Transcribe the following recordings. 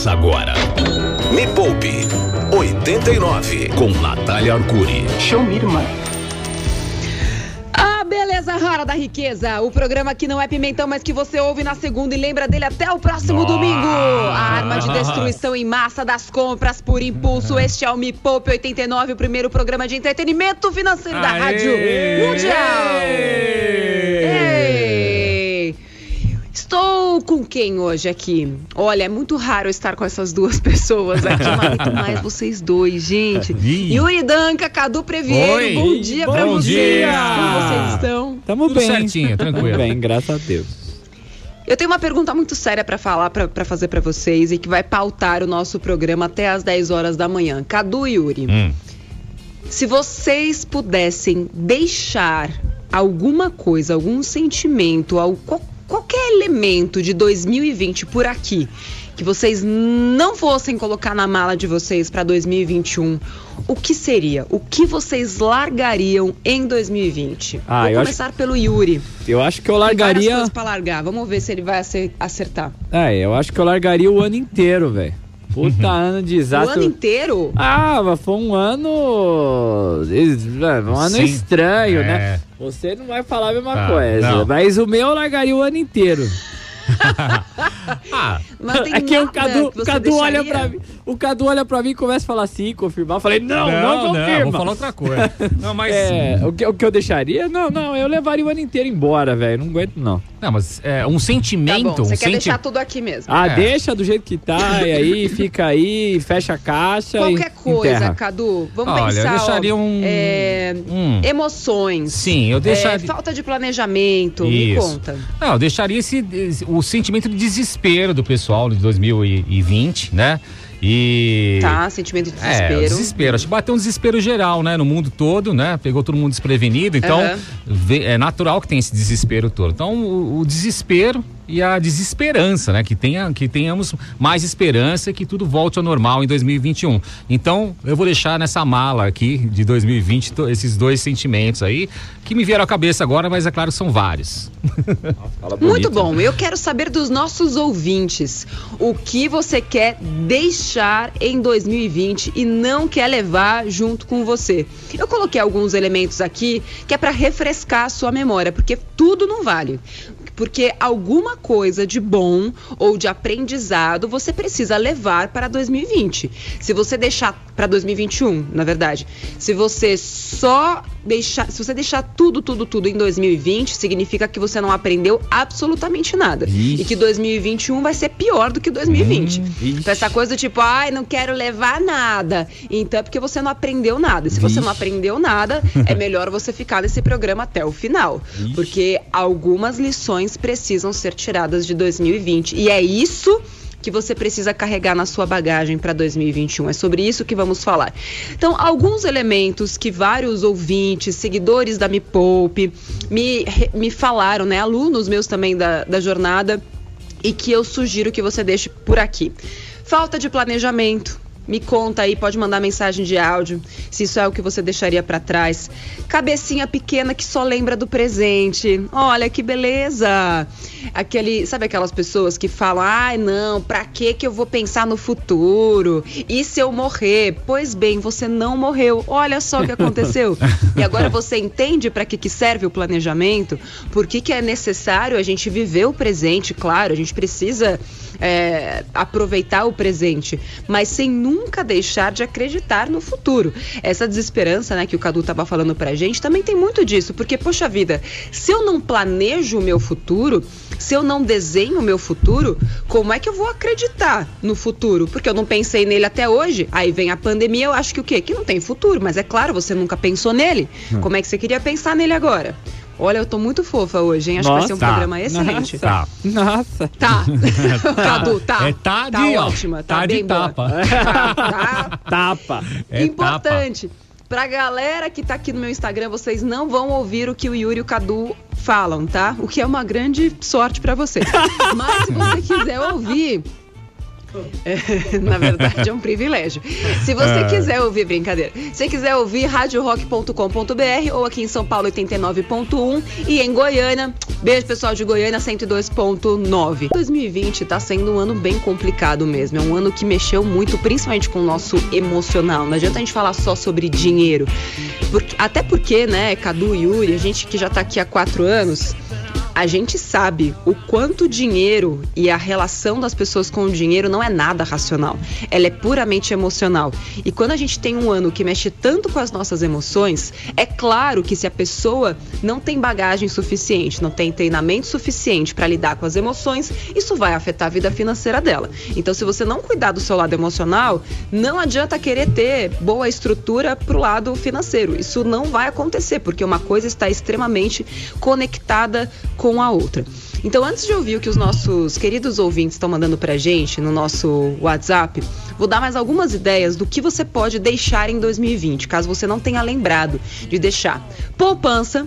Começa agora. Me Poupe 89 com Natália Arcuri. Show me, irmã. Ah, beleza, Rara da Riqueza. O programa que não é pimentão, mas que você ouve na segunda e lembra dele até o próximo Nossa. domingo. A arma de destruição em massa das compras por impulso. Este é o Me Poupe 89, o primeiro programa de entretenimento financeiro da Aê! Rádio Mundial. Ei! Estou com quem hoje aqui? Olha, é muito raro estar com essas duas pessoas aqui, mas muito mais vocês dois, gente. Ih. Yuri Danca, Cadu Previeiro, Oi. bom dia pra Bom vocês. dia. Como vocês estão? Tamo Tudo bem. certinho, tranquilo. Tamo bem, graças a Deus. Eu tenho uma pergunta muito séria pra falar, pra pra fazer pra vocês e que vai pautar o nosso programa até às 10 horas da manhã. Cadu e Yuri, Hum. se vocês pudessem deixar alguma coisa, algum sentimento, qual- qualquer elemento de 2020 por aqui que vocês não fossem colocar na mala de vocês pra 2021, o que seria? O que vocês largariam em 2020? Ah, Vou eu acho- começar pelo Yuri. Eu acho que eu Tem largaria. coisas pra largar. Vamos ver se ele vai ace- acertar. É, eu acho que eu largaria o ano inteiro, velho. Puta ano de O desastre. ano inteiro? Ah, mas foi um ano. Um ano Sim. estranho, É. né? Você não vai falar a mesma Ah, coisa. não. Mas o meu eu largaria o ano inteiro. Ah, Mas tem É que o Cadu, que o Cadu olha pra mim. O Cadu olha pra mim e começa a falar sim, confirmar. Eu falei, não, não, confirma. vou falar outra coisa. Não, mas. É, o que, o que eu deixaria? Não, não, eu levaria o ano inteiro embora, velho. Não aguento, não. Não, mas é, um Tá sentimento. bom, você um quer senti- deixar tudo aqui mesmo. Ah, É. deixa do jeito que tá, e aí fica aí, fecha a caixa. Qualquer e coisa, enterra. Cadu. Vamos Olha, eu pensar. deixaria ó, um- é, Hum. Emoções. Sim, eu é, deixaria. falta de planejamento. Me Isso. conta. Não, eu deixaria esse, esse- o sentimento de desespero do pessoal de 2020, né? E. Tá, sentimento de É, desespero. desespero. Acho que bateu um desespero geral, né? No mundo todo, né? Pegou todo mundo desprevenido. Então, vê- é natural que tenha esse desespero todo. Então, o, o desespero e a desesperança, né? Que, tenha, que tenhamos mais esperança e que tudo volte ao normal em 2021. Então, eu vou deixar nessa mala aqui de 2020 to- esses dois sentimentos aí que me vieram à cabeça agora, mas é claro que são vários. Muito bom. Eu quero saber dos nossos ouvintes o que você quer deixar em 2020 e não quer levar junto com você. Eu coloquei alguns elementos aqui que é para refrescar a sua memória, porque tudo não vale. Porque alguma coisa de bom ou de aprendizado você precisa levar para 2020. Se você deixar para 2021, na verdade, se você só deixar, se você deixar tudo, tudo, tudo em 2020, significa que você não aprendeu absolutamente nada. Ixi. E que 2021 vai ser pior do que 2020. ixi. Então essa coisa tipo, ai, não quero levar nada. Então é porque você não aprendeu nada. E se você não aprendeu nada, é melhor você ficar nesse programa até o final. Ixi. Porque algumas lições precisam ser tiradas de 2020. E é isso que você precisa carregar na sua bagagem para 2021. É sobre isso que vamos falar. Então, alguns elementos que vários ouvintes, seguidores da Me Poupe, me, me falaram, né? Alunos meus também da, da jornada, e que eu sugiro que você deixe por aqui. Falta de planejamento. Me conta aí, pode mandar mensagem de áudio, se isso é o que você deixaria pra trás. Cabecinha pequena que só lembra do presente. Olha que beleza. Aquele, sabe aquelas pessoas que falam: "Ai, não, pra que que eu vou pensar no futuro? E se eu morrer?" Pois bem, você não morreu. Olha só o que aconteceu. e agora você entende pra que que serve o planejamento? Por que que é necessário a gente viver o presente, claro, a gente precisa é, aproveitar o presente, mas sem nunca deixar de acreditar no futuro. Essa desesperança, né, que o Cadu tava falando pra gente, também tem muito disso, porque, poxa vida, se eu não planejo o meu futuro, se eu não desenho o meu futuro, como é que eu vou acreditar no futuro? Porque eu não pensei nele até hoje, aí vem a pandemia, eu acho que o quê? Que não tem futuro, mas é claro, você nunca pensou nele. Como é que você queria pensar nele agora? Olha, eu tô muito fofa hoje, hein? Acho que vai ser um Nossa. programa excelente. Tá. Nossa. Tá. Cadu, tá. É tá de, tá ó, ótima, tá, tá de bem boa. tapa. Tá, tá. Tapa. É Importante. Pra galera que tá aqui no meu Instagram, vocês não vão ouvir o que o Yuri e o Cadu falam, tá? O que é uma grande sorte pra vocês. Mas se você quiser ouvir, É, na verdade, é um privilégio. Se você É. quiser ouvir, brincadeira. Se você quiser ouvir, radiorock.com.br ou aqui em São Paulo 89.1 e em Goiânia. Beijo, pessoal de Goiânia 102.9. 2020 tá sendo um ano bem complicado mesmo. É um ano que mexeu muito, principalmente com o nosso emocional. Não adianta a gente falar só sobre dinheiro. Porque- até porque, né, Cadu e Yuri, a gente que já tá aqui há quatro anos, a gente sabe o quanto o dinheiro e a relação das pessoas com o dinheiro não é nada racional. Ela é puramente emocional. E quando a gente tem um ano que mexe tanto com as nossas emoções, é claro que se a pessoa não tem bagagem suficiente, não tem treinamento suficiente para lidar com as emoções, isso vai afetar a vida financeira dela. Então, se você não cuidar do seu lado emocional, não adianta querer ter boa estrutura pro lado financeiro. Isso não vai acontecer, porque uma coisa está extremamente conectada com a outra. Então, antes de ouvir o que os nossos queridos ouvintes estão mandando pra gente no nosso WhatsApp, vou dar mais algumas ideias do que você pode deixar em 2020, caso você não tenha lembrado de deixar. Poupança,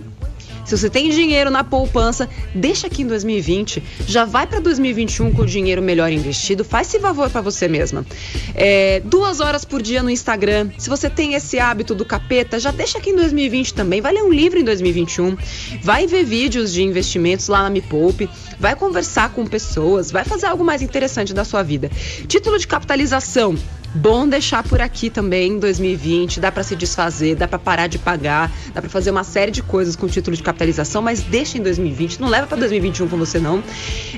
se você tem dinheiro na poupança, deixa aqui em 2020. Já vai para 2021 com o dinheiro melhor investido. Faz esse favor para você mesma. É, duas horas por dia no Instagram. Se você tem esse hábito do capeta, já deixa aqui em 2020 também. Vai ler um livro em 2021. Vai ver vídeos de investimentos lá na Me Poupe. Vai conversar com pessoas. Vai fazer algo mais interessante da sua vida. Título de capitalização. Bom deixar por aqui também em 2020, dá para se desfazer, dá para parar de pagar, dá para fazer uma série de coisas com título de capitalização, mas deixa em 2020, não leva para 2021 com você não.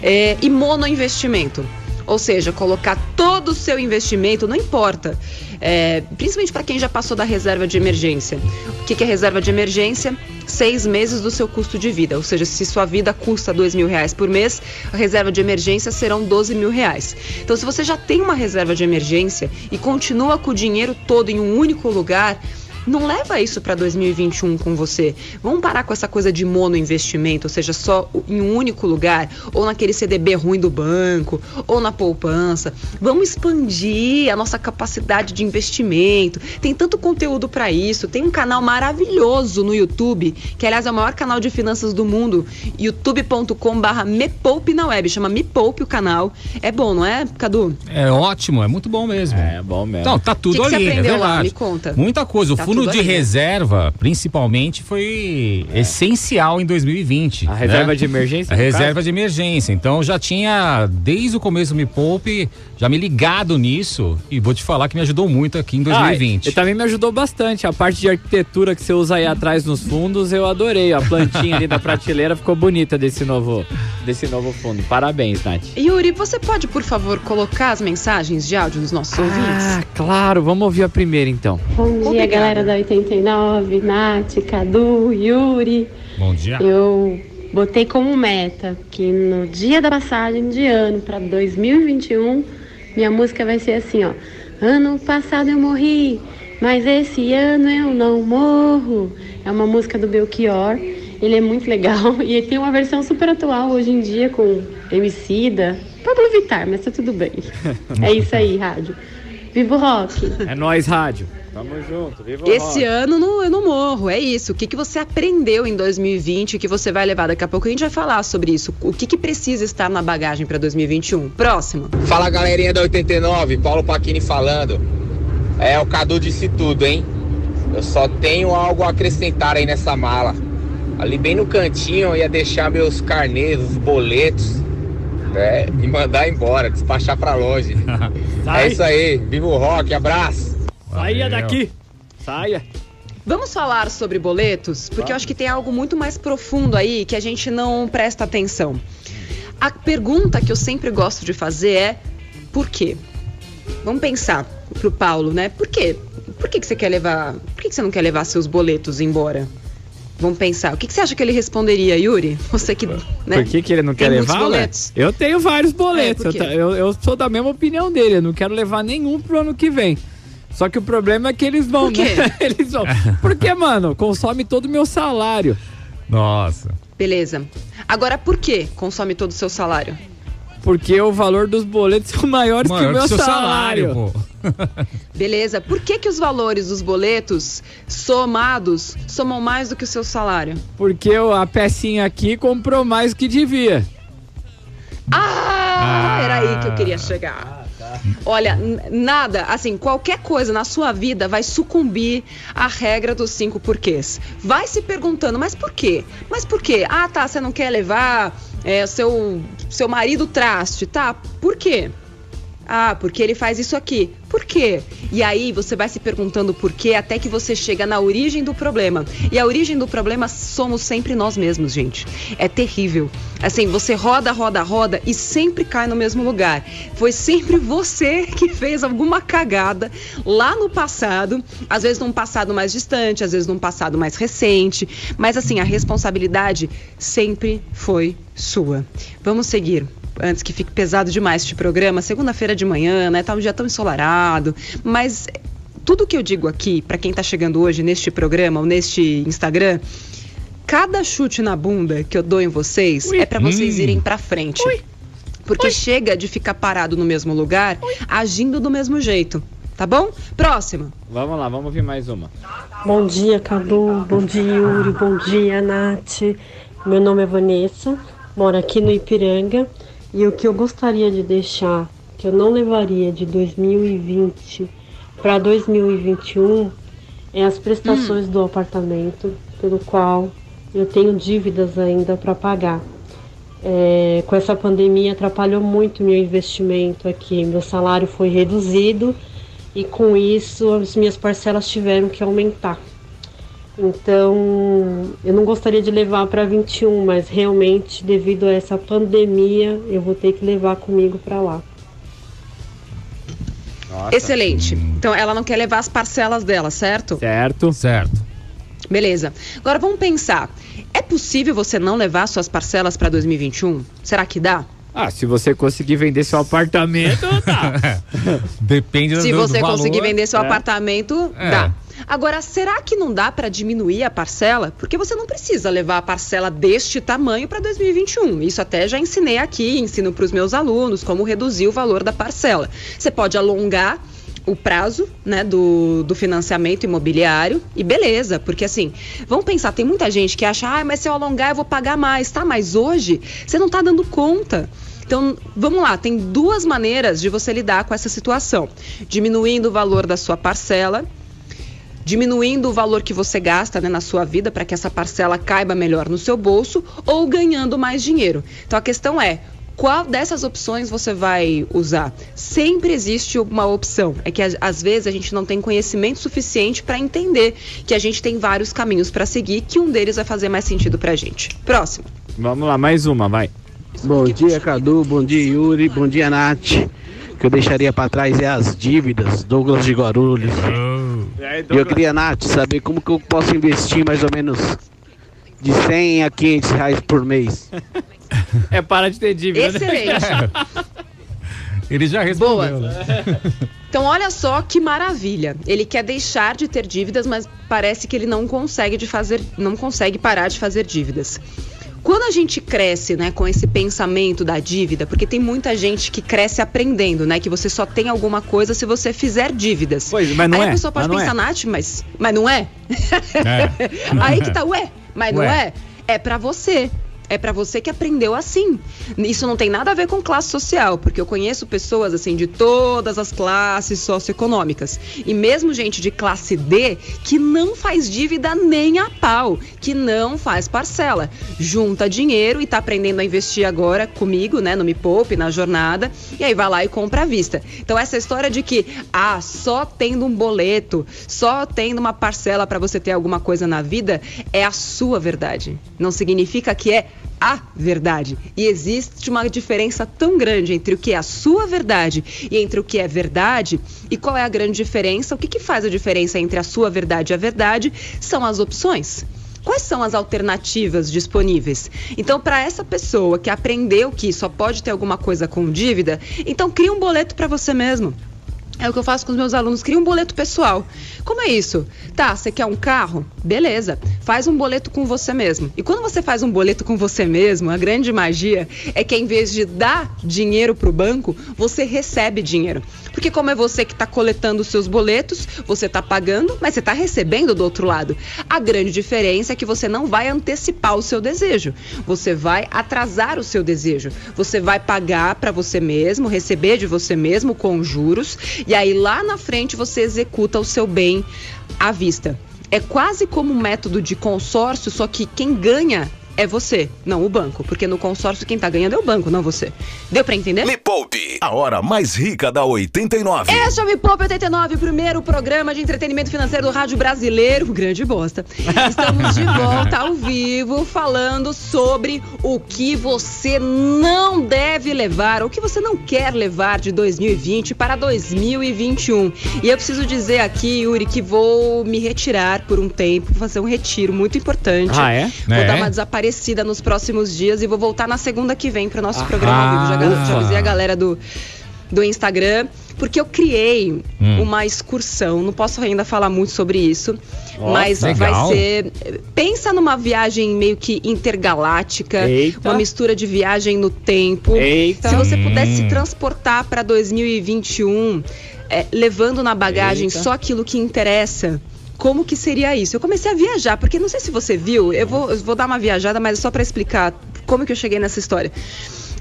É, e monoinvestimento. Ou seja, colocar todo o seu investimento, não importa, é, principalmente para quem já passou da reserva de emergência. O que, que é reserva de emergência? Seis meses do seu custo de vida. Ou seja, se sua vida custa dois mil reais por mês, a reserva de emergência serão 12 mil reais. Então, se você já tem uma reserva de emergência e continua com o dinheiro todo em um único lugar, não leva isso para 2021 com você. Vamos parar com essa coisa de monoinvestimento, ou seja, só em um único lugar, ou naquele CDB ruim do banco, ou na poupança. Vamos expandir a nossa capacidade de investimento. Tem tanto conteúdo para isso. Tem um canal maravilhoso no YouTube, que aliás é o maior canal de finanças do mundo, youtube.com/barra Me Poupe na web. Chama Me Poupe o canal. É bom, não é, Cadu? É ótimo, é muito bom mesmo. É, bom mesmo. Então, tá tudo Que que você ali, é aprendeu lá? verdade. Me conta. Muita coisa. O Tá fundo tudo de né? reserva, principalmente, foi essencial em 2020. a reserva né? de emergência? A reserva de emergência. Então já tinha, desde o começo do Me Poupe, já me ligado nisso. E vou te falar que me ajudou muito aqui em caso? 2020. Ah, e também me ajudou bastante. A parte de arquitetura que você usa aí atrás nos fundos, eu adorei. A plantinha ali da prateleira ficou bonita desse novo, desse novo fundo. Parabéns, Nath. Yuri, você pode, por favor, colocar as mensagens de áudio dos nossos Ah, ouvintes? claro. Vamos ouvir a primeira, então. Bom dia, Obrigada. galera da 89, Nath, Cadu, Yuri. Bom dia. Eu botei como meta que no dia da passagem de ano para 2021, minha música vai ser assim, ó. Ano passado eu morri, mas esse ano eu não morro. É uma música do Belchior. Ele é muito legal e ele tem uma versão super atual hoje em dia com Emicida, Pablo Vittar, mas tá tudo bem. É isso aí, rádio. Viva o rock! É nós, rádio. Tamo junto. Viva o Esse rock. ano não, eu não morro, é isso. O que, que você aprendeu em 2020 que você vai levar daqui a pouco? A gente vai falar sobre isso. O que, que precisa estar na bagagem para 2021? Próximo. Fala galerinha da 89, Paulo Paquini falando. É, o Cadu disse tudo, hein? Eu só tenho algo a acrescentar aí nessa mala. Ali bem no cantinho eu ia deixar meus carnês, os boletos, né? E mandar embora, despachar pra longe. É isso aí, viva o rock, abraço! Saia Valeu. daqui. Saia. Vamos falar sobre boletos? Porque eu acho que tem algo muito mais profundo aí que a gente não presta atenção. A pergunta que eu sempre gosto de fazer é: por quê? Vamos pensar pro Paulo, né? Por quê? Por que, que você quer levar. Por que, que você não quer levar seus boletos embora? Vamos pensar. O que, que você acha que ele responderia, Yuri? Você que. Né? Por que, que ele não quer levar? boletos. Eu tenho vários boletos. É, eu, ta- eu, eu sou da mesma opinião dele. Eu não quero levar nenhum pro ano que vem. Só que o problema é que eles vão, Por quê? né? Eles vão. Porque, mano, consome todo o meu salário. Nossa. Beleza. Agora, por que consome todo o seu salário? Porque o valor dos boletos são maiores que o Maior meu que seu salário. salário, pô. Beleza. Por que, que os valores dos boletos somados somam mais do que o seu salário? Porque o- a pecinha aqui comprou mais que devia. Ah, Ah. era aí que eu queria chegar. Olha, nada, assim, qualquer coisa na sua vida vai sucumbir à regra dos cinco porquês. Vai se perguntando, mas por quê? Mas por quê? Ah, tá, você não quer levar é, seu, seu marido traste, tá? Por quê? Ah, porque ele faz isso aqui. Por quê? E aí você vai se perguntando por quê até que você chega na origem do problema. E a origem do problema somos sempre nós mesmos, gente. É terrível. Assim, você roda, roda, roda e sempre cai no mesmo lugar. Foi sempre você que fez alguma cagada lá no passado, às vezes num passado mais distante, às vezes num passado mais recente, mas assim, a responsabilidade sempre foi sua. Vamos seguir antes que fique pesado demais este programa, segunda-feira de manhã, né? Tá um dia tão ensolarado, mas tudo que eu digo aqui para quem tá chegando hoje neste programa ou neste Instagram, cada chute na bunda que eu dou em vocês é para vocês Hum. irem para frente. Porque chega de ficar parado no mesmo lugar, agindo do mesmo jeito, tá bom? Próxima. Vamos lá, vamos ouvir mais uma. Bom dia, Cadu. Bom dia, Yuri. Bom dia, Nath. Meu nome é Vanessa, moro aqui no Ipiranga. E o que eu gostaria de deixar, que eu não levaria de 2020 para 2021, é as prestações do apartamento, pelo qual eu tenho dívidas ainda para pagar. É, com essa pandemia atrapalhou muito meu investimento aqui. Meu salário foi reduzido e com isso as minhas parcelas tiveram que aumentar. Então, eu não gostaria de levar para 21, mas realmente devido a essa pandemia, eu vou ter que levar comigo para lá. Nossa. Excelente. Então ela não quer levar as parcelas dela, certo? Certo. Certo. Beleza. Agora vamos pensar. É possível você não levar suas parcelas para 2021? Será que dá? Ah, se você conseguir vender seu apartamento, tá. Depende Se do, você do valor. conseguir vender seu É. apartamento, É. dá. Agora, será que não dá para diminuir a parcela? Porque você não precisa levar a parcela deste tamanho para 2021. Isso até já ensinei aqui, ensino para os meus alunos como reduzir o valor da parcela. Você pode alongar o prazo né, do, do financiamento imobiliário e beleza, porque assim, vamos pensar, tem muita gente que acha, ah, mas se eu alongar eu vou pagar mais, tá? Mas hoje você não tá dando conta. Então, vamos lá, tem duas maneiras de você lidar com essa situação: diminuindo o valor da sua parcela, diminuindo o valor que você gasta né, na sua vida para que essa parcela caiba melhor no seu bolso, ou ganhando mais dinheiro. Então, a questão é. Qual dessas opções você vai usar? Sempre existe uma opção. É que às- vezes a gente não tem conhecimento suficiente para entender que a gente tem vários caminhos para seguir, que um deles vai fazer mais sentido pra gente. Próximo. Vamos lá, mais uma, vai. Bom dia, Cadu. Bom dia, Yuri. Bom dia, Nath. O que eu deixaria pra trás é as dívidas, Douglas de Guarulhos. E eu queria, Nath, saber como que eu posso investir mais ou menos de 100 a 500 reais por mês. É para de ter dívida. né? Excelente. Ele já respondeu. né? Então, olha só que maravilha. Ele quer deixar de ter dívidas, mas parece que ele não consegue de fazer, não consegue parar de fazer dívidas. Quando a gente cresce, né, com esse pensamento da dívida, porque tem muita gente que cresce aprendendo, né, que você só tem alguma coisa se você fizer dívidas. Pois, mas não Aí é. a pessoa pode mas não pensar, é. Nath, mas, mas não é? É. Aí que tá, ué, mas não Ué. é? É pra você. É pra você que aprendeu assim. Isso não tem nada a ver com classe social, porque eu conheço pessoas assim de todas as classes socioeconômicas e mesmo gente de classe D que não faz dívida nem a pau, que não faz parcela, junta dinheiro e tá aprendendo a investir agora comigo, né, no Me Poupe, na jornada, e aí vai lá e compra à vista. Então essa história de que ah, só tendo um boleto, só tendo uma parcela para você ter alguma coisa na vida é a sua verdade. Não significa que é a verdade. E existe uma diferença tão grande entre o que é a sua verdade e entre o que é verdade. E qual é a grande diferença? O que, que faz a diferença entre a sua verdade e a verdade? São as opções. Quais são as alternativas disponíveis? Então, para essa pessoa que aprendeu que só pode ter alguma coisa com dívida, então cria um boleto para você mesmo. É o que eu faço com os meus alunos, cria um boleto pessoal. Como é isso? Tá, você quer um carro? Beleza, faz um boleto com você mesmo. E quando você faz um boleto com você mesmo, a grande magia é que em vez de dar dinheiro para o banco, você recebe dinheiro. Porque como é você que está coletando os seus boletos, você está pagando, mas você está recebendo do outro lado. A grande diferença é que você não vai antecipar o seu desejo. Você vai atrasar o seu desejo. Você vai pagar para você mesmo, receber de você mesmo com juros, e aí lá na frente você executa o seu bem à vista. É quase como um método de consórcio, só que quem ganha é você, não o banco. Porque no consórcio quem tá ganhando é o banco, não você. Deu pra entender? Me Poupe, a hora mais rica da 89. Este é o Me Poupe 89, o primeiro programa de entretenimento financeiro do rádio brasileiro. Grande bosta. Estamos de volta ao vivo falando sobre o que você não deve levar, o que você não quer levar de 2020 para 2021. E eu preciso dizer aqui, Yuri, que vou me retirar por um tempo, fazer um retiro muito importante. Ah, é? Vou É? dar uma desaparecida nos próximos dias e vou voltar na segunda que vem para o nosso Ah, programa ao vivo. Já, já ufa. avisei a galera do, do Instagram, porque eu criei Hum. uma excursão. Não posso ainda falar muito sobre isso, Ó, mas legal. vai ser. Pensa numa viagem meio que intergaláctica, Eita. uma mistura de viagem no tempo. Eita. Se você pudesse se Hum. transportar para 2021, é, levando na bagagem Eita. só aquilo que interessa. Como que seria isso? Eu comecei a viajar, porque não sei se você viu, eu vou, eu vou dar uma viajada, mas é só para explicar como que eu cheguei nessa história.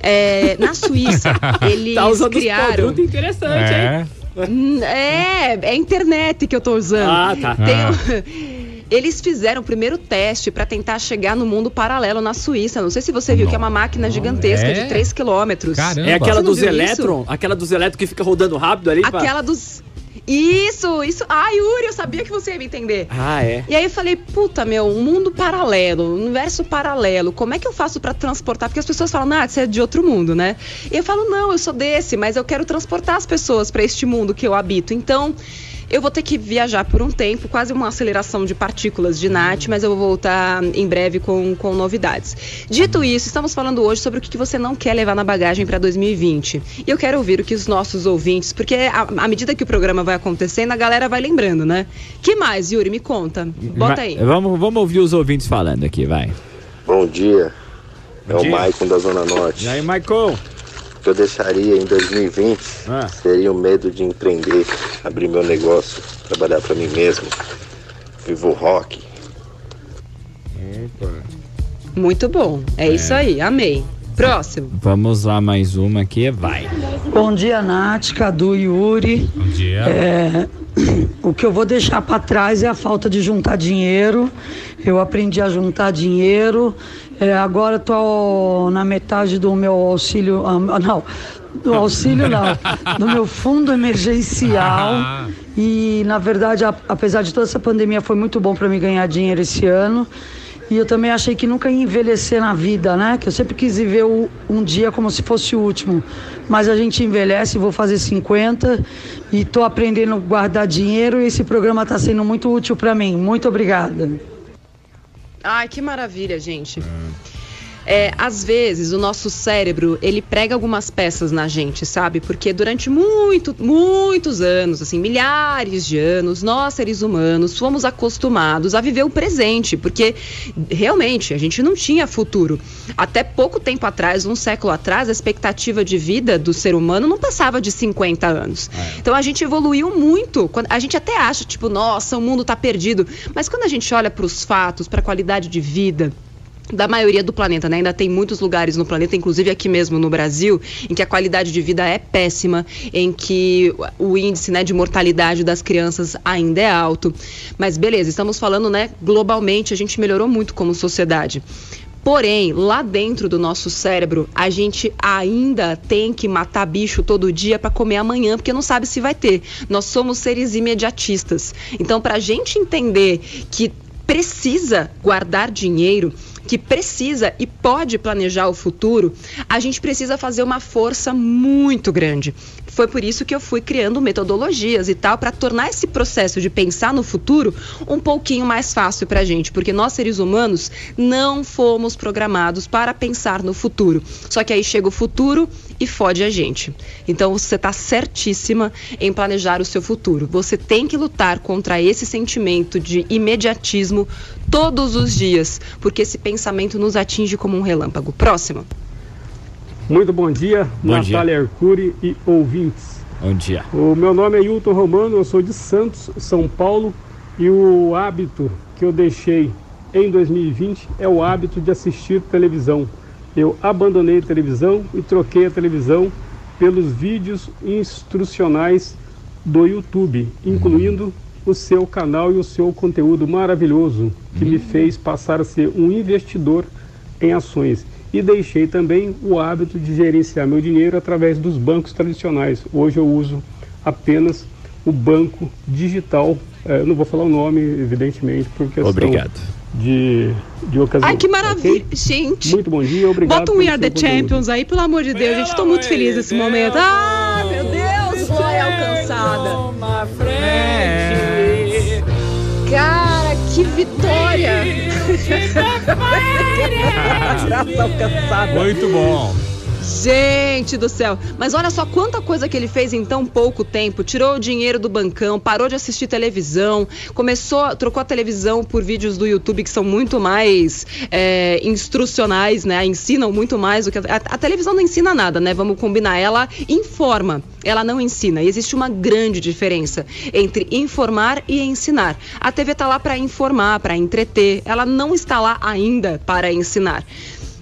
É, na Suíça, eles Tá usando criaram. os produtos interessantes, hein? É. Hum, É, é a internet que eu tô usando. Ah, tá. Tem um- Eles fizeram o primeiro teste para tentar chegar no mundo paralelo na Suíça. Não sei se você viu, que é uma máquina gigantesca é? de 3 quilômetros. Caramba. É aquela não dos elétrons? Aquela dos elétrons que fica rodando rápido ali? pra- Aquela dos. Isso, isso. Ah, Yuri, eu sabia que você ia me entender. Ah, é. E aí eu falei, puta, meu, um mundo paralelo, um universo paralelo, como é que eu faço pra transportar? Porque as pessoas falam, ah, você é de outro mundo, né? E eu falo, não, eu sou desse, mas eu quero transportar as pessoas pra este mundo que eu habito. Então, eu vou ter que viajar por um tempo, quase uma aceleração de partículas de NAT, mas eu vou voltar em breve com, com novidades. Dito isso, estamos falando hoje sobre o que você não quer levar na bagagem para 2020. E eu quero ouvir o que os nossos ouvintes, porque à medida que o programa vai acontecendo, a galera vai lembrando, né? Que mais, Yuri? Me conta. Bota aí. Vai- Vamos, vamos ouvir os ouvintes falando aqui, vai. Bom dia, é Bom o dia. Maicon da Zona Norte. E aí, Michael? O que eu deixaria em 2020 Ah. seria o medo de empreender, abrir meu negócio, trabalhar para mim mesmo. Vivo rock. Muito bom. É, isso aí. Amei. Próximo. Vamos lá, mais uma aqui, vai. Bom dia, Nath, Cadu e Yuri. Bom dia. É, o que eu vou deixar para trás é a falta de juntar dinheiro. Eu aprendi a juntar dinheiro. É, agora estou na metade do meu auxílio. ah, não, do auxílio não. Do meu fundo emergencial. E, na verdade, apesar de toda essa pandemia, foi muito bom para mim ganhar dinheiro esse ano. E eu também achei que nunca ia envelhecer na vida, né? Que eu sempre quis viver o- um dia como se fosse o último. Mas a gente envelhece, vou fazer 50 e tô aprendendo a guardar dinheiro e esse programa está sendo muito útil para mim. Muito obrigada. Ai, que maravilha, gente. É, às vezes o nosso cérebro ele prega algumas peças na gente, sabe? Porque durante muito, muitos anos, assim, milhares de anos, nós seres humanos fomos acostumados a viver o presente, porque realmente a gente não tinha futuro. Até pouco tempo atrás, um século atrás, a expectativa de vida do ser humano não passava de 50 anos. Então a gente evoluiu muito. A gente até acha, tipo, nossa, o mundo tá perdido. Mas quando a gente olha para os fatos, para a qualidade de vida, da maioria do planeta, né? Ainda tem muitos lugares no planeta, inclusive aqui mesmo no Brasil, em que a qualidade de vida é péssima, em que o índice né, de mortalidade das crianças ainda é alto. Mas beleza, estamos falando, né? Globalmente, a gente melhorou muito como sociedade. Porém, lá dentro do nosso cérebro, a gente ainda tem que matar bicho todo dia para comer amanhã, porque não sabe se vai ter. Nós somos seres imediatistas. Então, para a gente entender que precisa guardar dinheiro, que precisa e pode planejar o futuro, a gente precisa fazer uma força muito grande. Foi por isso que eu fui criando metodologias e tal para tornar esse processo de pensar no futuro um pouquinho mais fácil para a gente, porque nós seres humanos não fomos programados para pensar no futuro. Só que aí chega o futuro e fode a gente. Então você está certíssima em planejar o seu futuro. Você tem que lutar contra esse sentimento de imediatismo todos os dias, porque esse pensamento nos atinge como um relâmpago. Próximo. Muito bom dia, Bom Natália Arcuri e ouvintes. Bom dia. O meu nome é Hilton Romano, eu sou de Santos, São Paulo, e o hábito que eu deixei em 2020 é o hábito de assistir televisão. Eu abandonei a televisão e troquei a televisão pelos vídeos instrucionais do YouTube, incluindo o seu canal e o seu conteúdo maravilhoso, que me fez passar a ser um investidor em ações. E deixei também o hábito de gerenciar meu dinheiro através dos bancos tradicionais. Hoje eu uso apenas o banco digital. Eu não vou falar o nome, evidentemente, por questão Obrigado. de, de ocasião. Ai, que maravilha, ok? gente. Muito bom dia, obrigado. Bota um We Are the conteúdo. Champions aí, pelo amor de Deus, gente. Tô muito feliz nesse momento. Ah, meu Deus, Graça alcançada. Muito bom. Gente do céu, mas olha só quanta coisa que ele fez em tão pouco tempo. Tirou o dinheiro do bancão, parou de assistir televisão, começou, trocou a televisão por vídeos do YouTube que são muito mais é, instrucionais, né? Ensinam muito mais do que a, a televisão não ensina nada, né? Vamos combinar. Ela informa, ela não ensina. E existe uma grande diferença entre informar e ensinar. A TV tá lá para informar, para entreter. Ela não está lá ainda para ensinar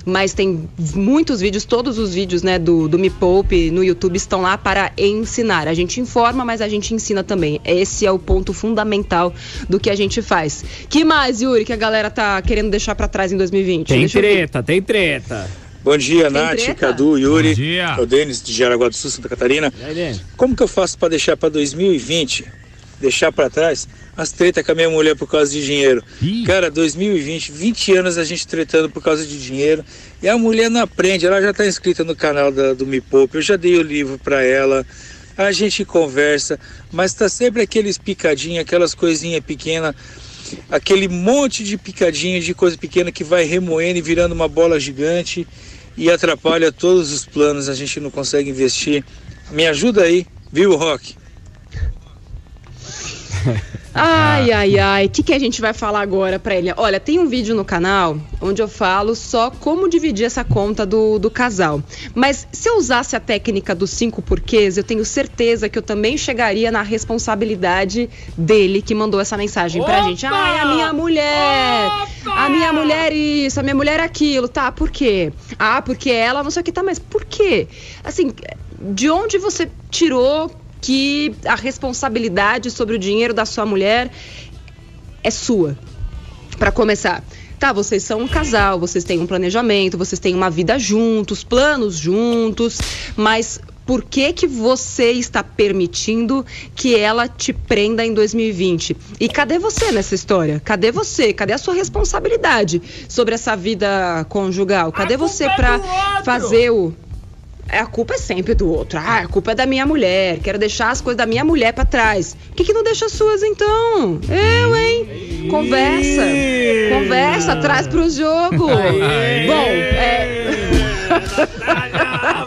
mas tem muitos vídeos, todos os vídeos né, do, do Me Poupe no YouTube estão lá para ensinar. A gente informa, mas a gente ensina também. Esse é o ponto fundamental do que a gente faz. Que mais, Yuri, que a galera tá querendo deixar para trás em 2020? Tem Deixa treta, tem treta. Bom dia, Tem Nath, treta? Cadu, Yuri. Bom dia. É o Denis de Jaraguá do Sul, Santa Catarina. E aí? Como que eu faço para deixar para 2020, deixar para trás as tretas com a minha mulher por causa de dinheiro? Ih. Cara, 2020, 20 anos a gente tretando por causa de dinheiro. E a mulher não aprende, ela já está inscrita no canal da- do Me Poupe. Eu já dei o livro para ela. A gente conversa, mas tá sempre aqueles picadinhos, aquelas coisinhas pequenas, aquele monte de picadinho de coisa pequena que vai remoendo e virando uma bola gigante e atrapalha todos os planos, a gente não consegue investir. Me ajuda aí, viu, Rock? Ai, ai, ai. O que, que a gente vai falar agora pra ele? Olha, tem um vídeo no canal onde eu falo só como dividir essa conta do, do casal. Mas se eu usasse a técnica dos cinco porquês, eu tenho certeza que eu também chegaria na responsabilidade dele que mandou essa mensagem pra gente. Ai, a minha mulher! A minha mulher isso, a minha mulher aquilo. Tá, por quê? Ah, porque ela não sei o que tá, mas por quê? Assim, de onde você tirou que a responsabilidade sobre o dinheiro da sua mulher é sua. Para começar, tá, vocês são um casal, vocês têm um planejamento, vocês têm uma vida juntos, planos juntos, mas por que que você está permitindo que ela te prenda em 2020? E cadê você nessa história? Cadê você? Cadê a sua responsabilidade sobre essa vida conjugal? Cadê você para fazer o é, a culpa é sempre do outro. Ah, a culpa é da minha mulher. Quero deixar as coisas da minha mulher pra trás. Por que, que não deixa as suas então? Eu, hein? Conversa. Conversa, traz pro jogo. Bom, é.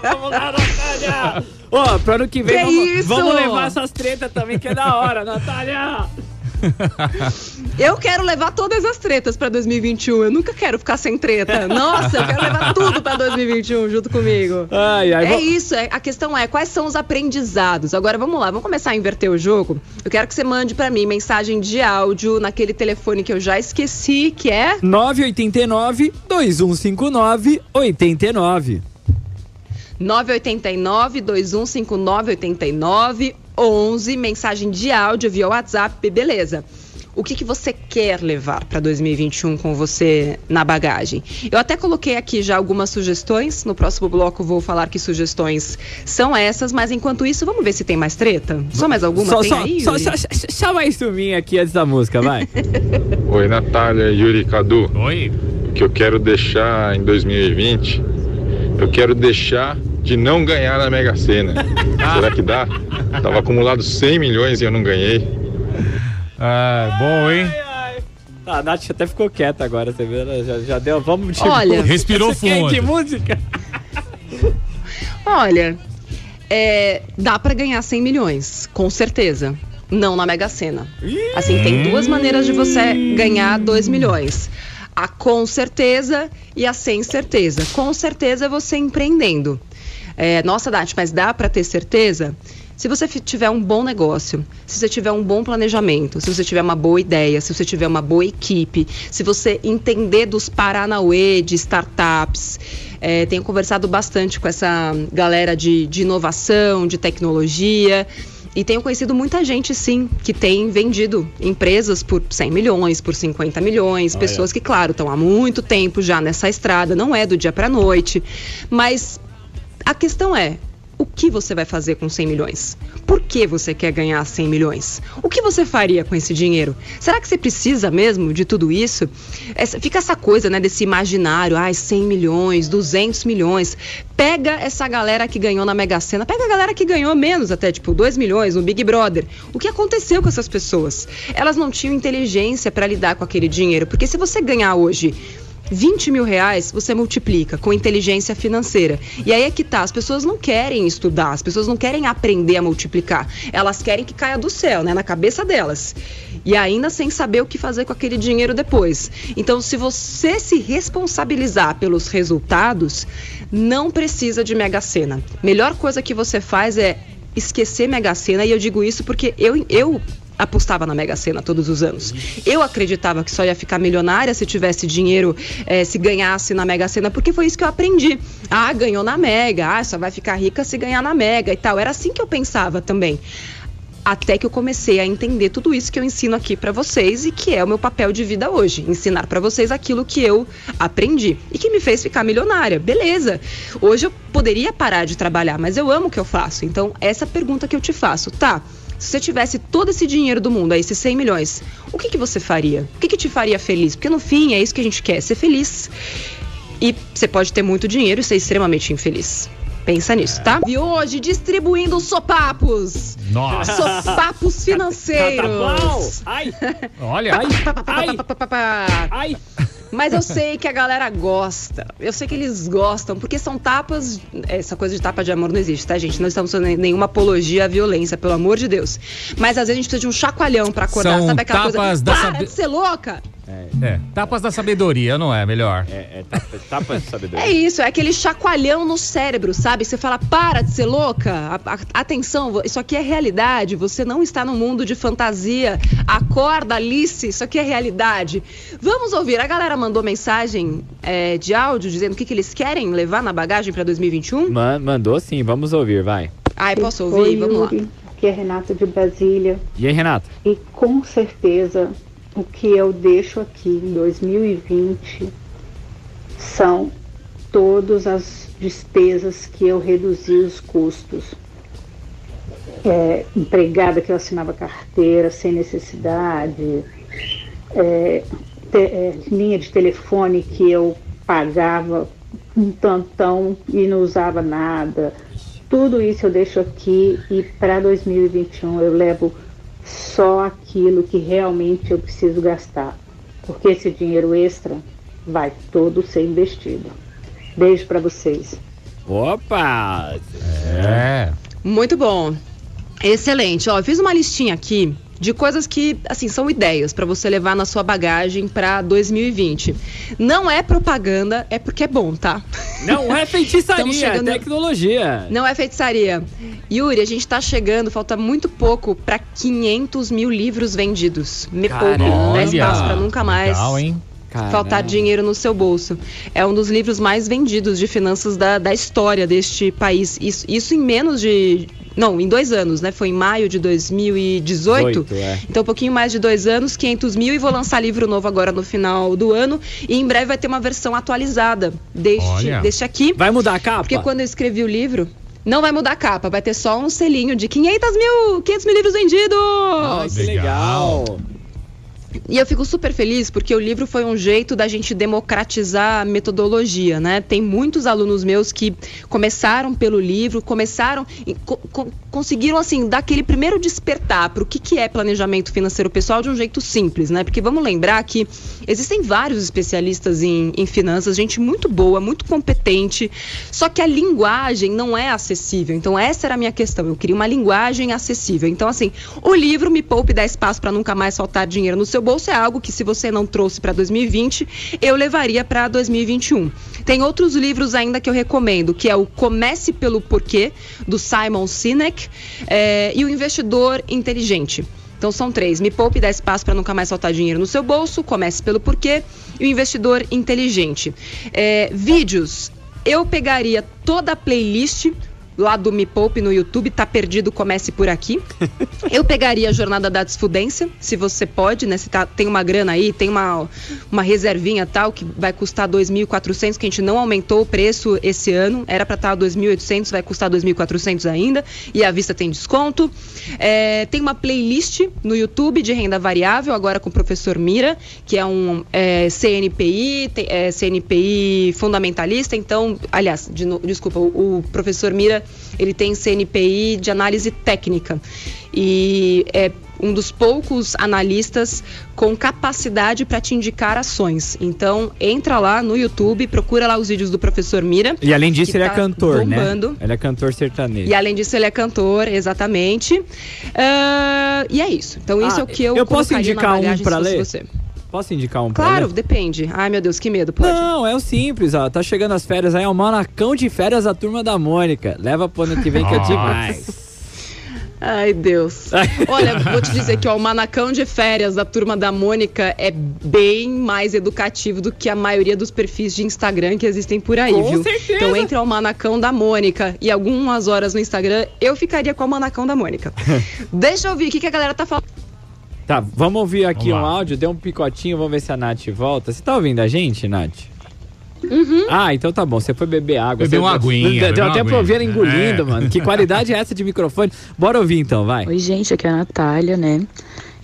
Vamos lá, Natália! Ó, pro ano que vem Que vamos, vamos levar essas tretas também, que é da hora, Natália! Eu quero levar todas as tretas pra 2021. Eu nunca quero ficar sem treta. Nossa, eu quero levar tudo pra 2021 junto comigo. Ai, ai, É vou- isso, é- a questão é quais são os aprendizados. Agora vamos lá, vamos começar a inverter o jogo. Eu quero que você mande pra mim mensagem de áudio naquele telefone que eu já esqueci, que é 989 2159 89. 989 2159 89 11, mensagem de áudio via WhatsApp, beleza. O que, que você quer levar para 2021 com você na bagagem? Eu até coloquei aqui já algumas sugestões. No próximo bloco vou falar que sugestões são essas, mas enquanto isso, vamos ver se tem mais treta? Só mais alguma? Só, tem só, aí, só, Yuri? só, só, mais um aqui antes da música, vai. Oi, Natália, Yuri, Cadu. Oi. O que eu quero deixar em 2020, eu quero deixar de não ganhar na Mega Sena. Será que dá? Tava acumulado 100 milhões e eu não ganhei. Ah, bom, hein? Ah, a Nath até ficou quieta agora, você viu? Ela Já, já deu. Vamos de Olha, música. respirou fundo. de música? Olha, é, dá pra ganhar 100 milhões, com certeza. Não na Mega Sena. Assim, tem duas maneiras de você ganhar 2 milhões. A com certeza e a sem certeza. Com certeza é você empreendendo. É, nossa, Dati, mas dá para ter certeza? Se você tiver um bom negócio, se você tiver um bom planejamento, se você tiver uma boa ideia, se você tiver uma boa equipe, se você entender dos Paranauê de startups, é, tenho conversado bastante com essa galera de, de inovação, de tecnologia. E tenho conhecido muita gente, sim, que tem vendido empresas por 100 milhões, por 50 milhões. Olha. Pessoas que, claro, estão há muito tempo já nessa estrada, não é do dia para noite. Mas a questão é: o que você vai fazer com 100 milhões? Por que você quer ganhar 100 milhões? O que você faria com esse dinheiro? Será que você precisa mesmo de tudo isso? Essa- fica essa coisa, né, desse imaginário, ai, 100 milhões, 200 milhões. Pega essa galera que ganhou na Mega Sena, pega a galera que ganhou menos até, tipo, 2 milhões no Big Brother. O que aconteceu com essas pessoas? Elas não tinham inteligência para lidar com aquele dinheiro, porque se você ganhar hoje 20 mil reais você multiplica com inteligência financeira. E aí é que tá, as pessoas não querem estudar, as pessoas não querem aprender a multiplicar. Elas querem que caia do céu, né? Na cabeça delas. E ainda sem saber o que fazer com aquele dinheiro depois. Então, se você se responsabilizar pelos resultados, não precisa de Mega Sena. Melhor coisa que você faz é esquecer Mega Sena, e eu digo isso porque eu, eu apostava na Mega Sena todos os anos. Eu acreditava que só ia ficar milionária se tivesse dinheiro, eh, se ganhasse na Mega Sena, porque foi isso que eu aprendi. Ah, ganhou na Mega, ah, só vai ficar rica se ganhar na Mega e tal. Era assim que eu pensava também. Até que eu comecei a entender tudo isso que eu ensino aqui pra vocês e que é o meu papel de vida hoje, ensinar pra vocês aquilo que eu aprendi e que me fez ficar milionária. Beleza. Hoje eu poderia parar de trabalhar, mas eu amo o que eu faço. Então, essa pergunta que eu te faço, tá? Se você tivesse todo esse dinheiro do mundo, aí, esses 100 milhões, o que, que você faria? O que, que te faria feliz? Porque no fim é isso que a gente quer, ser feliz. E você pode ter muito dinheiro e ser extremamente infeliz. Pensa nisso, tá? E hoje, distribuindo sopapos. Nossa. Sopapos financeiros. Ai. Olha. Ai. Mas eu sei que a galera gosta. Eu sei que eles gostam, porque são tapas. Essa coisa de tapa de amor não existe, tá, gente? Não estamos fazendo nenhuma apologia à violência, pelo amor de Deus. Mas às vezes a gente precisa de um chacoalhão pra acordar. São Sabe aquela coisa? tapas da Para sabe- de ser louca! É, tapas da sabedoria, não é? Melhor. É, tapa, tapa de sabedoria. É isso, é aquele chacoalhão no cérebro, sabe? Você fala, para de ser louca, a- a- atenção, isso aqui é realidade, você não está num mundo de fantasia. Acorda, Alice, isso aqui é realidade. Vamos ouvir, a galera mandou mensagem é, de áudio dizendo o que, que eles querem levar na bagagem para 2021? Ma- mandou sim, vamos ouvir, vai. Ai, posso ouvir? Oi, Vamos lá. Aqui é Renata de Brasília. E aí, Renato? E com certeza o que eu deixo aqui em 2020 são todas as despesas que eu reduzi os custos. É, empregada que eu assinava carteira sem necessidade, é, te- é, linha de telefone que eu pagava um tantão e não usava nada. Tudo isso eu deixo aqui e para 2021 eu levo só aquilo que realmente eu preciso gastar, porque esse dinheiro extra vai todo ser investido. Beijo para vocês. Opa! É. Muito bom. Excelente. Ó, eu fiz uma listinha aqui de coisas que, assim, são ideias para você levar na sua bagagem para 2020. Não é propaganda, é porque é bom, tá? Não é feitiçaria, é chegando- tecnologia. Não é feitiçaria. Yuri, a gente tá chegando, falta muito pouco para 500 mil livros vendidos. Me poupe, não dá espaço para nunca mais Legal, hein? faltar dinheiro no seu bolso. É um dos livros mais vendidos de finanças da, da história deste país. Isso, isso em menos de. Não, em dois anos, né? Foi em maio de 2018. Oito, é. Então, um pouquinho mais de dois anos, 500 mil. E vou lançar livro novo agora no final do ano. E em breve vai ter uma versão atualizada deste, Olha. deste aqui. Vai mudar a capa? Porque quando eu escrevi o livro. Não vai mudar a capa, vai ter só um selinho de 500 mil, 500 mil livros vendidos! Ah, que legal. E eu fico super feliz porque o livro foi um jeito da gente democratizar a metodologia, né? Tem muitos alunos meus que começaram pelo livro, começaram, co co conseguiram assim dar aquele primeiro despertar para o que, que é planejamento financeiro pessoal de um jeito simples, né? Porque vamos lembrar que existem vários especialistas em, em finanças, gente muito boa, muito competente, só que a linguagem não é acessível. Então essa era a minha questão. Eu queria uma linguagem acessível. Então assim, o livro me poupe dá espaço para nunca mais faltar dinheiro no seu bolso é algo que se você não trouxe para 2020, eu levaria para 2021. Tem outros livros ainda que eu recomendo, que é o Comece pelo Porquê do Simon Sinek é, e o Investidor Inteligente. Então são três. Me poupe, dá espaço para nunca mais faltar dinheiro no seu bolso. Comece pelo porquê. E o investidor inteligente. É, vídeos. Eu pegaria toda a playlist lá do Me Poupe no YouTube, tá perdido, comece por aqui. Eu pegaria a jornada da desfudência, se você pode, né? Se tá, tem uma grana aí, tem uma, uma reservinha tal, que vai custar 2.400, que a gente não aumentou o preço esse ano, era para estar 2.800, vai custar 2.400 ainda, e a vista tem desconto. É, tem uma playlist no YouTube de renda variável, agora com o professor Mira, que é um é, CNPI, tem, é, CNPI fundamentalista, então, aliás, de, desculpa, o, o professor Mira ele tem CNPI de análise técnica e é um dos poucos analistas com capacidade para te indicar ações. Então, entra lá no YouTube, procura lá os vídeos do professor Mira. E além disso, ele é tá cantor, bombando. né? Ele é cantor sertanejo. E além disso, ele é cantor, exatamente. Uh, e é isso. Então, isso Ah, é o que eu eu posso indicar um fosse ler? Você. Posso indicar um Claro, depende. Ai, meu Deus, que medo. Pode. Não, é o simples, ó. Tá chegando as férias aí, é o manacão de férias da turma da Mônica. Leva pro ano que vem que é Nossa. demais. Ai, Deus. Olha, vou te dizer que ó, o manacão de férias da turma da Mônica é bem mais educativo do que a maioria dos perfis de Instagram que existem por aí, Com viu? certeza. Então, entre o manacão da Mônica e algumas horas no Instagram, eu ficaria com o manacão da Mônica. Deixa eu ouvir o que, que a galera tá falando. Tá, vamos ouvir aqui Vamos um lá. áudio, deu um picotinho, vamos ver se a Nath volta. Você tá ouvindo a gente, Nath? Uhum. Ah, então tá bom. Você foi beber água. Bebeu uma aguinha, Deu até pra ouvir ela engolindo, É. mano. Que qualidade é essa de microfone? Bora ouvir então, vai. Oi, gente, aqui é a Natália, né?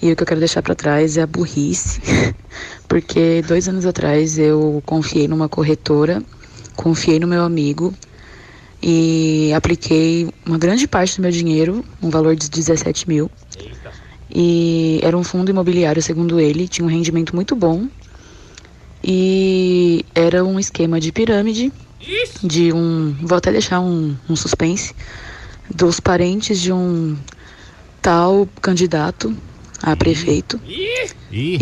E o que eu quero deixar pra trás é a burrice. Porque dois anos atrás eu confiei numa corretora, confiei no meu amigo e apliquei uma grande parte do meu dinheiro, um valor de 17 mil. E era um fundo imobiliário, segundo ele, tinha um rendimento muito bom. E era um esquema de pirâmide, de um. Vou até deixar um, um suspense, dos parentes de um tal candidato a prefeito.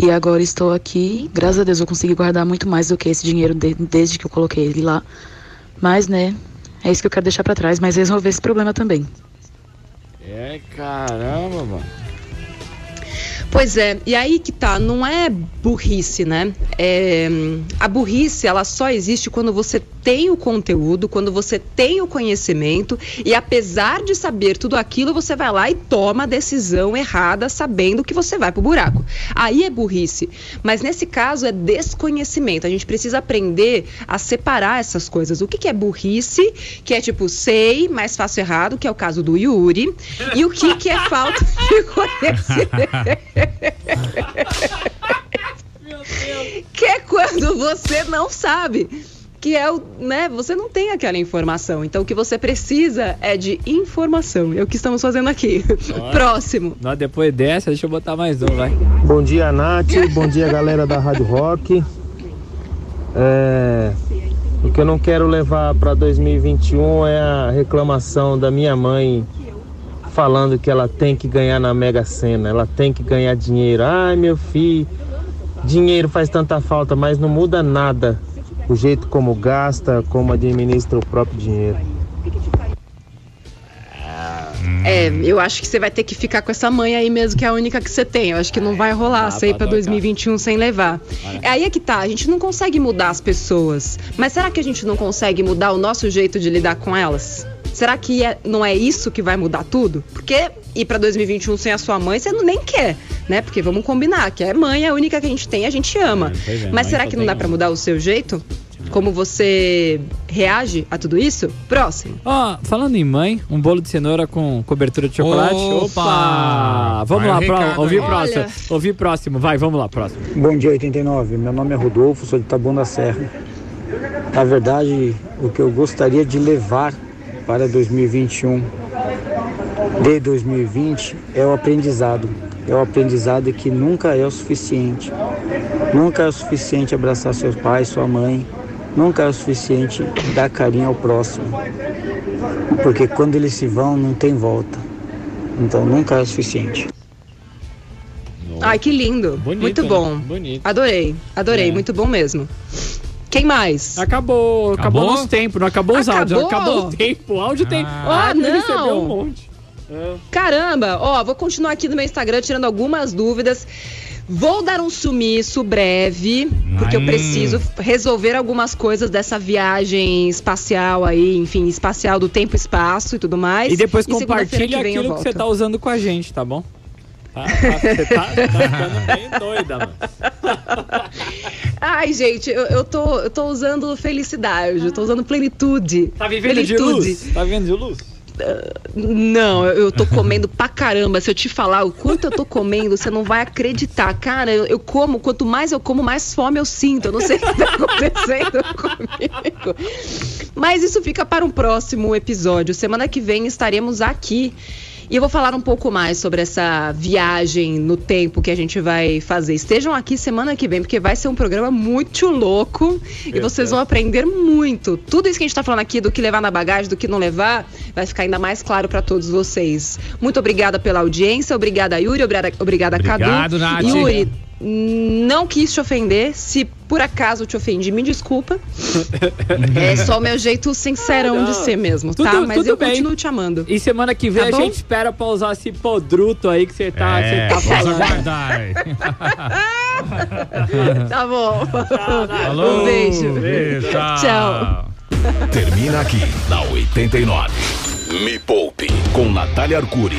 E agora estou aqui. Graças a Deus eu consegui guardar muito mais do que esse dinheiro de- desde que eu coloquei ele lá. Mas, né, é isso que eu quero deixar pra trás, mas resolver esse problema também. É, caramba, mano. Pois é, e aí que tá, não é burrice, né? É, a burrice, ela só existe quando você tem o conteúdo, quando você tem o conhecimento e apesar de saber tudo aquilo, você vai lá e toma a decisão errada sabendo que você vai pro buraco. Aí é burrice, mas nesse caso é desconhecimento. A gente precisa aprender a separar essas coisas. O que, que é burrice, que é tipo, sei, mas faço errado, que é o caso do Yuri, e o que, que é falta de conhecimento. que é quando você não sabe. Que é o, né? Você não tem aquela informação. Então o que você precisa é de informação. É o que estamos fazendo aqui. Próximo. Nós depois dessa, deixa eu botar mais um, vai. Bom dia, Nath. Bom dia, galera da Rádio Rock. É, o que eu não quero levar para 2021 é a reclamação da minha mãe falando que ela tem que ganhar na Mega Sena, ela tem que ganhar dinheiro. Ai, meu filho, dinheiro faz tanta falta, mas não muda nada o jeito como gasta, como administra o próprio dinheiro. É, eu acho que você vai ter que ficar com essa mãe aí mesmo, que é a única que você tem. Eu acho que não vai rolar dá sair pra pra 2021 sem levar. É aí é que tá, a gente não consegue mudar as pessoas. Mas será que a gente não consegue mudar o nosso jeito de lidar com elas? Será que é- não é isso que vai mudar tudo? Porque ir pra 2021 sem a sua mãe, você não, nem quer, né? Porque vamos combinar, que é mãe, é a única que a gente tem, a gente ama. pois é, Mas será que não dá pra uma. mudar o seu jeito? como você reage a tudo isso? Próximo. Ó, falando em mãe, um bolo de cenoura com cobertura de chocolate. Opa! Vamos Vai lá, pro, ouvir aí. próximo. Olha. Ouvir próximo, vai, vamos lá, próximo. Bom dia, 89. Meu nome é Rodolfo, sou de Taboão da Serra. Na verdade, o que eu gostaria de levar para 2021 de 2020 é o aprendizado. É o aprendizado que nunca é o suficiente. Nunca é o suficiente abraçar seus pais, sua mãe. Nunca é o suficiente dar carinho ao próximo. Porque quando eles se vão, não tem volta. Então nunca é o suficiente. Ai, que lindo. Bonito, muito né? bom. Bonito. Adorei, adorei, É. muito bom mesmo. Quem mais? Acabou, acabou, Acabou? nosso tempo, não acabou os áudios, Acabou? acabou o tempo, o áudio tem. Ah, áudio não. recebeu um monte. Caramba, ó, vou continuar aqui no meu Instagram tirando algumas dúvidas. Vou dar um sumiço breve, porque eu preciso resolver algumas coisas dessa viagem espacial aí, enfim, espacial do tempo e espaço e tudo mais. E depois segunda-feira compartilha que aquilo que você tá usando com a gente, tá bom? Tá, tá, você tá, tá ficando bem doida, mano. Ai, gente, eu, eu tô, eu tô usando felicidade, eu tô usando plenitude. Tá vivendo de Plenitude. luz? Tá vivendo de luz? Não, eu, eu tô comendo pra caramba. Se eu te falar o quanto eu tô comendo, você não vai acreditar. Cara, eu, eu como, quanto mais eu como, mais fome eu sinto. Eu não sei o que tá acontecendo comigo. Mas isso fica para um próximo episódio. Semana que vem estaremos aqui. E eu vou falar um pouco mais sobre essa viagem no tempo que a gente vai fazer. Estejam aqui semana que vem, porque vai ser um programa muito louco e vocês vão aprender muito. Tudo isso que a gente tá falando aqui, do que levar na bagagem, do que não levar, vai ficar ainda mais claro para todos vocês. Muito obrigada pela audiência, obrigada Yuri, obrigada, obrigada Cadu. Obrigado, Nath. Yuri, não quis te ofender. Se por acaso te ofendi, me desculpa. é só o meu jeito sincerão de ser mesmo, tá? Tudo- Mas tudo eu bem. continuo te amando. E semana que vem Tá a bom? gente espera pra usar esse podruto aí que você tá, É, você tá vamos falando. aguardar. tá bom. Falou. Um beijo. Beijo, tchau. Tchau. Termina aqui na 89. Me Poupe com Natália Arcuri.